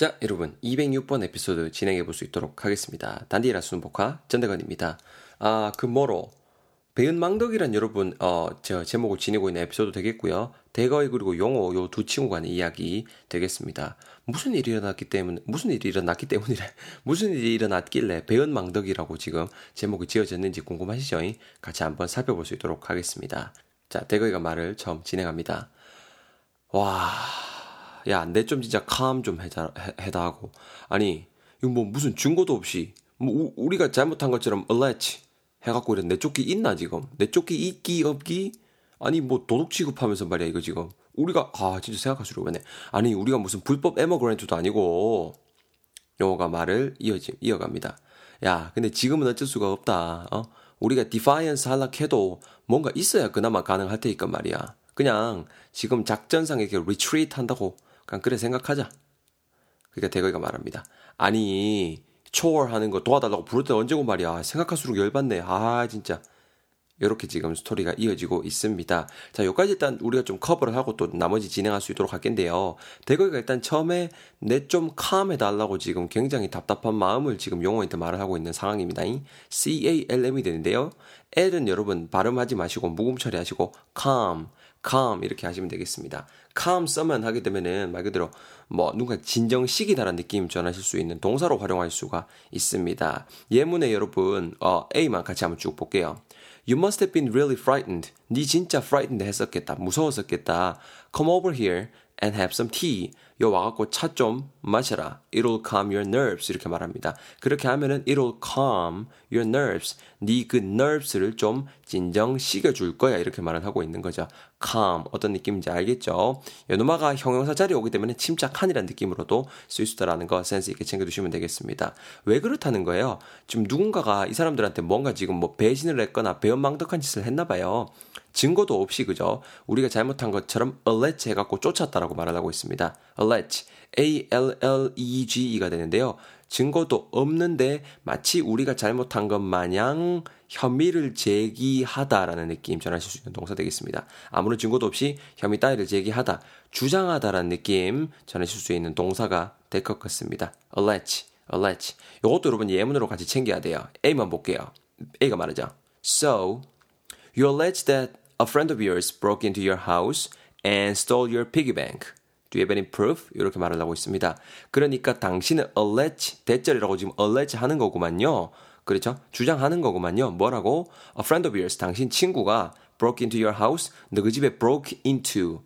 자, 여러분, 206번 에피소드 진행해 볼 수 있도록 하겠습니다. 단디라 순복화 전대건입니다. 아, 그 뭐로 배은망덕이란 여러분, 어, 저 제목을 지니고 있는 에피소드 되겠고요. 대거이 그리고 용호 요 두 친구 간의 이야기 되겠습니다. 무슨 일이 일어났기 때문에 무슨 일이 일어났기 때문이래. 무슨 일이 일어났길래 배은망덕이라고 지금 제목이 지어졌는지 궁금하시죠? 같이 한번 살펴볼 수 있도록 하겠습니다. 자, 대거이가 말을 처음 진행합니다. 와, 야, 내 좀 진짜 calm좀 해다, 해다 하고. 아니, 이거 뭐 무슨 증거도 없이, 뭐 우, 우리가 잘못한 것처럼 alleged 해갖고 이런 내 쫓기 있나 지금? 내 쫓기 있기 없기? 아니 뭐 도둑 취급하면서 말이야 이거 지금. 우리가 아 진짜 생각할수록 그네 아니 우리가 무슨 불법 immigrant도 아니고 용어가 말을 이어지 이어갑니다. 야 근데 지금은 어쩔 수가 없다. 어? 우리가 defiance 할라 해도 뭔가 있어야 그나마 가능할 테니까 말이야. 그냥 지금 작전상 이렇게 retreat 한다고 그냥 그래 생각하자. 그러니까 대거이가 말합니다. 아니 초월하는 거 도와달라고 부를 때 언제고 말이야. 생각할수록 열받네. 아 진짜. 이렇게 지금 스토리가 이어지고 있습니다. 자, 여기까지 일단 우리가 좀 커버를 하고 또 나머지 진행할 수 있도록 할 텐데요. 대거이가 일단 처음에 내좀 calm해달라고 지금 굉장히 답답한 마음을 지금 용어한테 말을 하고 있는 상황입니다. C-A-L-M이 되는데요. L은 여러분 발음하지 마시고 묵음 처리하시고 calm, calm 이렇게 하시면 되겠습니다. calm 써만 하게 되면은 말 그대로 뭐 누가 진정식이다라는 느낌 전하실 수 있는 동사로 활용할 수가 있습니다. 예문에 여러분 어, A만 같이 한번 쭉 볼게요. You must have been really frightened. 네 진짜 frightened 했었겠다. 무서웠었겠다. Come over here and have some tea. 요 와갖고 차 좀 마셔라. It'll calm your nerves. 이렇게 말합니다. 그렇게 하면은 it'll calm your nerves. 네 그 nerves를 좀 진정시켜 줄 거야. 이렇게 말을 하고 있는 거죠. calm. 어떤 느낌인지 알겠죠? 요노마가 형용사 자리에 오기 때문에 침착한이라는 느낌으로도 쓸 수 있다라는 거 센스 있게 챙겨두시면 되겠습니다. 왜 그렇다는 거예요? 지금 누군가가 이 사람들한테 뭔가 지금 뭐 배신을 했거나 배은망덕한 짓을 했나 봐요. 증거도 없이 그죠? 우리가 잘못한 것처럼 allege 해갖고 쫓았다라고 말을 하고 있습니다. Allege, A-L-L-E-G-E가 되는데요. 증거도 없는데 마치 우리가 잘못한 것 마냥 혐의를 제기하다라는 느낌 전하실 수 있는 동사 되겠습니다. 아무런 증거도 없이 혐의 따위를 제기하다, 주장하다라는 느낌 전하실 수 있는 동사가 될 것 같습니다. allege, allege. 이것도 여러분 예문으로 같이 챙겨야 돼요. A만 볼게요. A가 말하죠. So, you allege that a friend of yours broke into your house and stole your piggy bank. You have any proof? 이렇게 말을 하고 있습니다. 그러니까 당신은 allege, 대절이라고 지금 allege 하는 거구만요. 그렇죠? 주장하는 거구만요. 뭐라고? A friend of yours, 당신 친구가 broke into your house, 너그 집에 broke into,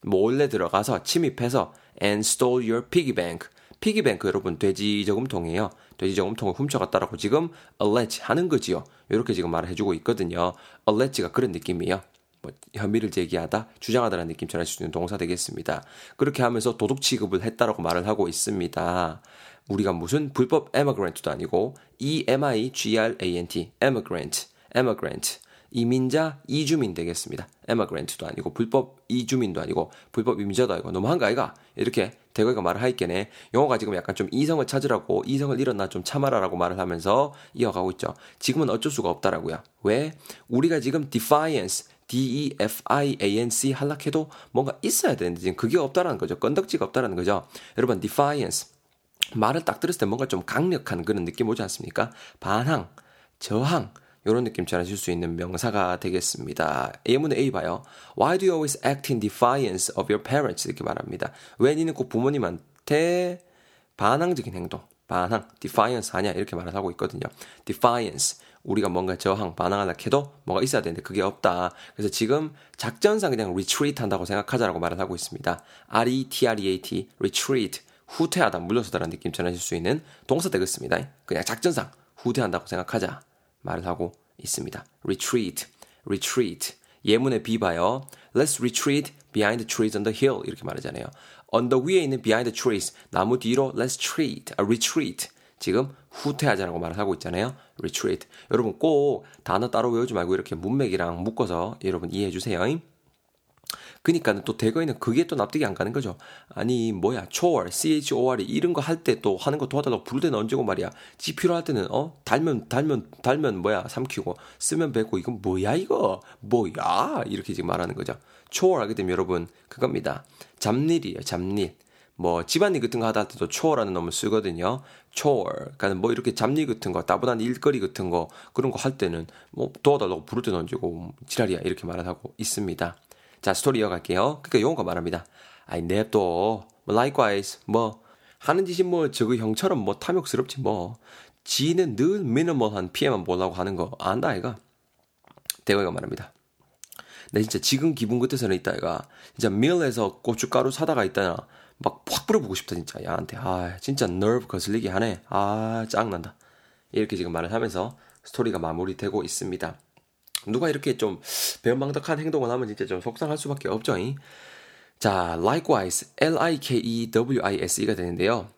몰래 들어가서 침입해서 and stole your piggy bank. 피기 뱅크 여러분 돼지 저금통이에요. 돼지 저금통을 훔쳐갔다라고 지금 allege 하는 거지요. 이렇게 지금 말을 해주고 있거든요. allege가 그런 느낌이에요. 뭐 혐의를 제기하다, 주장하다라는 느낌 전할 수 있는 동사 되겠습니다. 그렇게 하면서 도둑 취급을 했다라고 말을 하고 있습니다. 우리가 무슨 불법 immigrant도 아니고 E-M-I-G-R-A-N-T, immigrant, immigrant. 이민자 이주민 되겠습니다. 에마그랜트도 아니고 불법 이주민도 아니고 불법 이민자도 아니고 너무한 거 아이가 이렇게 대거이가 말을 하있겠네. 영어가 지금 약간 좀 이성을 찾으라고 이성을 잃었나 좀 참아라라고 말을 하면서 이어가고 있죠. 지금은 어쩔 수가 없다라고요. 왜? 우리가 지금 defiance D-E-F-I-A-N-C 할락해도 뭔가 있어야 되는데 지금 그게 없다라는 거죠. 건덕지가 없다라는 거죠. 여러분 defiance 말을 딱 들었을 때 뭔가 좀 강력한 그런 느낌 오지 않습니까? 반항, 저항 이런 느낌 전하실 수 있는 명사가 되겠습니다. 예문의 A 봐요. Why do you always act in defiance of your parents? 이렇게 말합니다. 왜 니는 꼭 부모님한테 반항적인 행동, 반항, defiance 하냐 이렇게 말을 하고 있거든요. defiance 우리가 뭔가 저항, 반항하려 해도 뭐가 있어야 되는데 그게 없다. 그래서 지금 작전상 그냥 retreat 한다고 생각하자라고 말을 하고 있습니다. R-E-T-R-E-A-T, retreat, 후퇴하다, 물러서다라는 느낌 전하실 수 있는 동사 되겠습니다. 그냥 작전상 후퇴한다고 생각하자. 말을 하고 있습니다. retreat, retreat. 예문의 B 봐요. Let's retreat behind the trees on the hill. 이렇게 말하잖아요. 언덕 위에 있는 behind the trees. 나무 뒤로 let's retreat, a retreat. 지금 후퇴하자라고 말을 하고 있잖아요. Retreat. 여러분 꼭 단어 따로 외우지 말고 이렇게 문맥이랑 묶어서 여러분 이해해 주세요. 그니까는 또 대거에는 그게 또 납득이 안 가는 거죠. 아니 뭐야 chore, chor이 이런 거 할 때 또 하는 거 도와달라고 부를 때는 언제고 말이야. 지 필요할 때는 어 달면 달면 달면 뭐야 삼키고 쓰면 뱉고 이건 뭐야 이거 뭐야 이렇게 지금 말하는 거죠. chore 하게 되면 여러분 그겁니다. 잡일이에요 잡일. 뭐 집안일 같은 거 하다 할 때도 chore라는 놈을 쓰거든요. chore. 그러니까 뭐 이렇게 잡일 같은 거, 따분한 일거리 같은 거 그런 거 할 때는 뭐 도와달라고 부를 때 던지고 지랄이야 이렇게 말을 하고 있습니다. 자 스토리 이어갈게요. 그러니까 요거 말합니다. 아이 냅둬. 뭐 likewise 뭐 하는 짓이 뭐 저거 형처럼 뭐 탐욕스럽지 뭐. 지는 늘 미니멀한 피해만 보려고 하는 거 안다 아이가. 대거이가 말합니다. 나 진짜 지금 기분 같아서는 있다 아이가. 진짜 밀에서 고춧가루 사다가 있다나 막 확 뿌려보고 싶다 진짜. 야한테. 아 진짜 nerve 거슬리게 하네. 아 짱난다. 이렇게 지금 말을 하면서 스토리가 마무리되고 있습니다. 누가 이렇게 좀 배은망덕한 행동을 하면 진짜 좀 속상할 수밖에 없죠 이? 자 likewise L-I-K-E-W-I-S-E가 되는데요.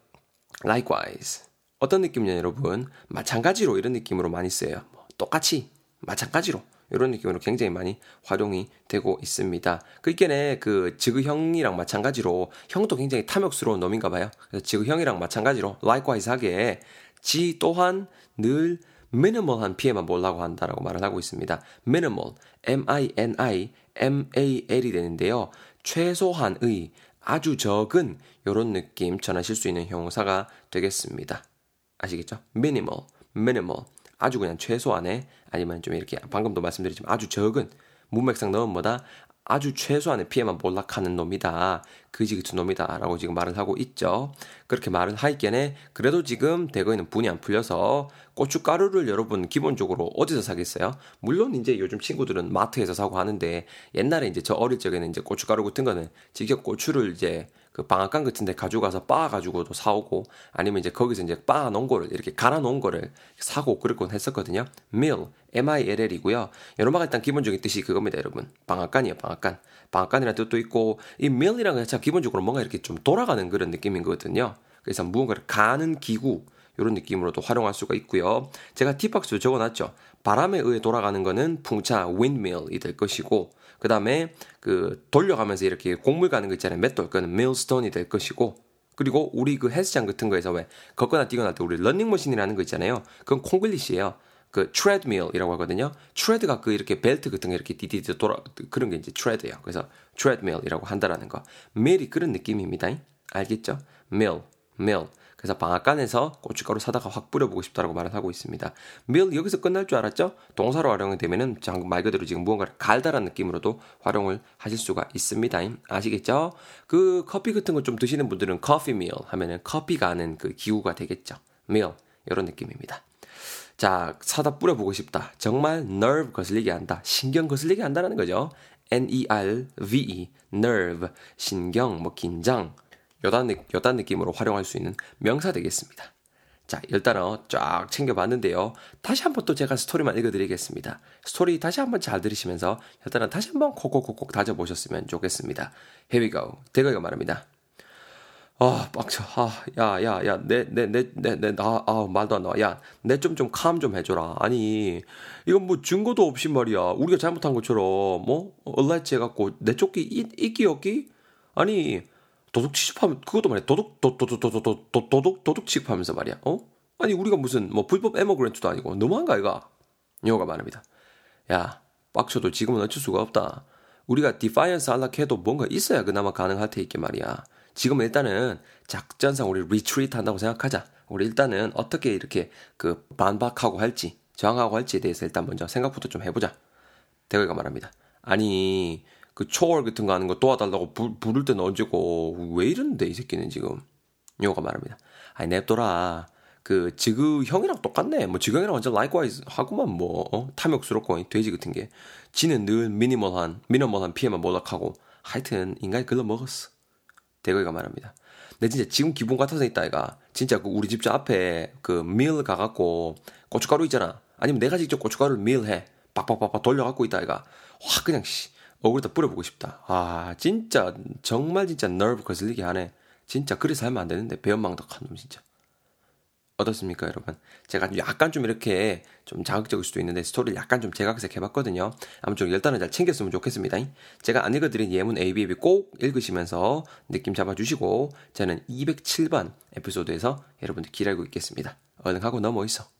likewise. 어떤 느낌이냐 여러분? 마찬가지로 이런 느낌으로 많이 써요. 뭐, 똑같이 마찬가지로 이런 느낌으로 굉장히 많이 활용이 되고 있습니다. 그 있겠네, 그, 지그형이랑 마찬가지로, 형도 굉장히 탐욕스러운 놈인가 봐요. 그래서 지그형이랑 마찬가지로, likewise 하게, 지 또한 늘 minimal한 피해만 보려고 한다라고 말을 하고 있습니다. minimal, m-i-n-i, m-a-l이 되는데요. 최소한의, 아주 적은, 요런 느낌 전하실 수 있는 형용사가 되겠습니다. 아시겠죠? minimal, minimal. 아주 그냥 최소한의 아니면 좀 이렇게 방금도 말씀드렸지만 아주 적은 문맥상 넣은 뭐다 아주 최소한의 피해만 몰락하는 놈이다. 그지 같은 놈이다. 라고 지금 말을 하고 있죠. 그렇게 말을 하이겐에 그래도 지금 대거에는 분이 안 풀려서 고춧가루를 여러분 기본적으로 어디서 사겠어요? 물론 이제 요즘 친구들은 마트에서 사고 하는데 옛날에 이제 저 어릴 적에는 이제 고춧가루 같은 거는 직접 고추를 이제 그 방앗간 같은 데 가져가서 빻아 가지고도 사오고 아니면 이제 거기서 이제 빻아 놓은 거를 이렇게 갈아 놓은 거를 사고 그랬곤 했었거든요. mill, M-I-L-L이고요. 여러분가 일단 기본적인 뜻이 그겁니다, 여러분. 방앗간이에요, 방앗간. 방앗간이라는 뜻도 있고 이 mill이라는 건 기본적으로 뭔가 이렇게 좀 돌아가는 그런 느낌인 거거든요. 그래서 무언가를 가는 기구 이런 느낌으로도 활용할 수가 있고요. 제가 팁박스 적어놨죠. 바람에 의해 돌아가는 거는 풍차 windmill이 될 것이고 그 다음에 그 돌려가면서 이렇게 곡물 가는 거 있잖아요. 맷돌 그는 millstone이 될 것이고 그리고 우리 그 헬스장 같은 거에서 왜 걷거나 뛰거나 할때 우리 런닝머신이라는 거 있잖아요. 그건 콩글리시예요. 그 treadmill이라고 하거든요. tread가 그 이렇게 벨트 같은 거 이렇게 디디디 돌아 그런 게 이제 tread예요. 그래서 treadmill이라고 한다라는 거. mill이 그런 느낌입니다. 알겠죠? mill, mill. 그래서 방앗간에서 고춧가루 사다가 확 뿌려보고 싶다라고 말을 하고 있습니다. 밀 여기서 끝날 줄 알았죠? 동사로 활용이 되면은 말 그대로 지금 무언가를 갈다라는 느낌으로도 활용을 하실 수가 있습니다. 아시겠죠? 그 커피 같은 거 좀 드시는 분들은 커피 밀 하면은 커피 가는 그 기구가 되겠죠. 밀 이런 느낌입니다. 자, 사다 뿌려보고 싶다. 정말 nerve 거슬리게 한다. 신경 거슬리게 한다는 거죠. N-E-R-V-E, nerve, 신경, 뭐 긴장, 여단, 여단 느낌으로 활용할 수 있는 명사 되겠습니다. 자, 일단은 쫙 챙겨봤는데요. 다시 한번 또 제가 스토리만 읽어드리겠습니다. 스토리 다시 한번 잘 들으시면서 일단은 다시 한번 콕콕콕콕 다져보셨으면 좋겠습니다. Here we go. 대거이가 말합니다. 아, 빡쳐. 아, 야, 야, 야, 내, 내, 내, 내, 내, 나, 아, 말도 안 나와. 야, 내 좀, 좀, calm 좀 해줘라. 아니, 이건 뭐 증거도 없이 말이야. 우리가 잘못한 것처럼, 뭐, allege 해갖고, 내 쫓기, 있기, 없기? 아니, 도둑 취급하면 그것도 말이야. 도둑 도둑 도둑 도둑 도둑 도둑 취급하면서 말이야. 어? 아니 우리가 무슨 뭐 불법 immigrant도 아니고 너무한가 이가? 이거가 말합니다. 야 빡쳐도 지금은 어쩔 수가 없다. 우리가 defiance 할라 해도 뭔가 있어야 그나마 가능할 테니까 말이야. 지금은 일단은 작전상 우리 retreat 한다고 생각하자. 우리 일단은 어떻게 이렇게 그 반박하고 할지 저항하고 할지에 대해서 일단 먼저 생각부터 좀 해보자. 대거가 말합니다. 아니 그 초월 같은 거 하는 거 도와달라고 부, 부를 때는 언제고 왜 이러는데 이 새끼는 지금 요가 말합니다. 아니 냅둬라. 그 지그 형이랑 똑같네. 뭐 지그 형이랑 완전 라이크와이즈 하고만 뭐 어? 탐욕스럽고 돼지 같은 게 지는 늘 미니멀한 미니멀한 피해만 몰락하고 하여튼 인간이 글러 먹었어. 대거이가 말합니다. 내 진짜 지금 기분 같아서 있다 이가 진짜 그 우리 집 앞에 그 밀 가갖고 고춧가루 있잖아. 아니면 내가 직접 고춧가루를 밀해. 빡빡빡빡 돌려갖고 있다 이가 확 그냥 씨 얼굴에다 뿌려보고 싶다. 아, 진짜, 정말 진짜 nerve 거슬리게 하네. 진짜 그래서 하면 안 되는데, 배연망덕한 놈, 진짜. 어떻습니까, 여러분? 제가 약간 좀 이렇게 좀 자극적일 수도 있는데 스토리를 약간 좀 재각색 해봤거든요. 아무튼 일단은 잘 챙겼으면 좋겠습니다. 제가 안 읽어드린 예문 ABAB 꼭 읽으시면서 느낌 잡아주시고 저는 207번 에피소드에서 여러분들 기다리고 있겠습니다. 얼른 하고 넘어 있어.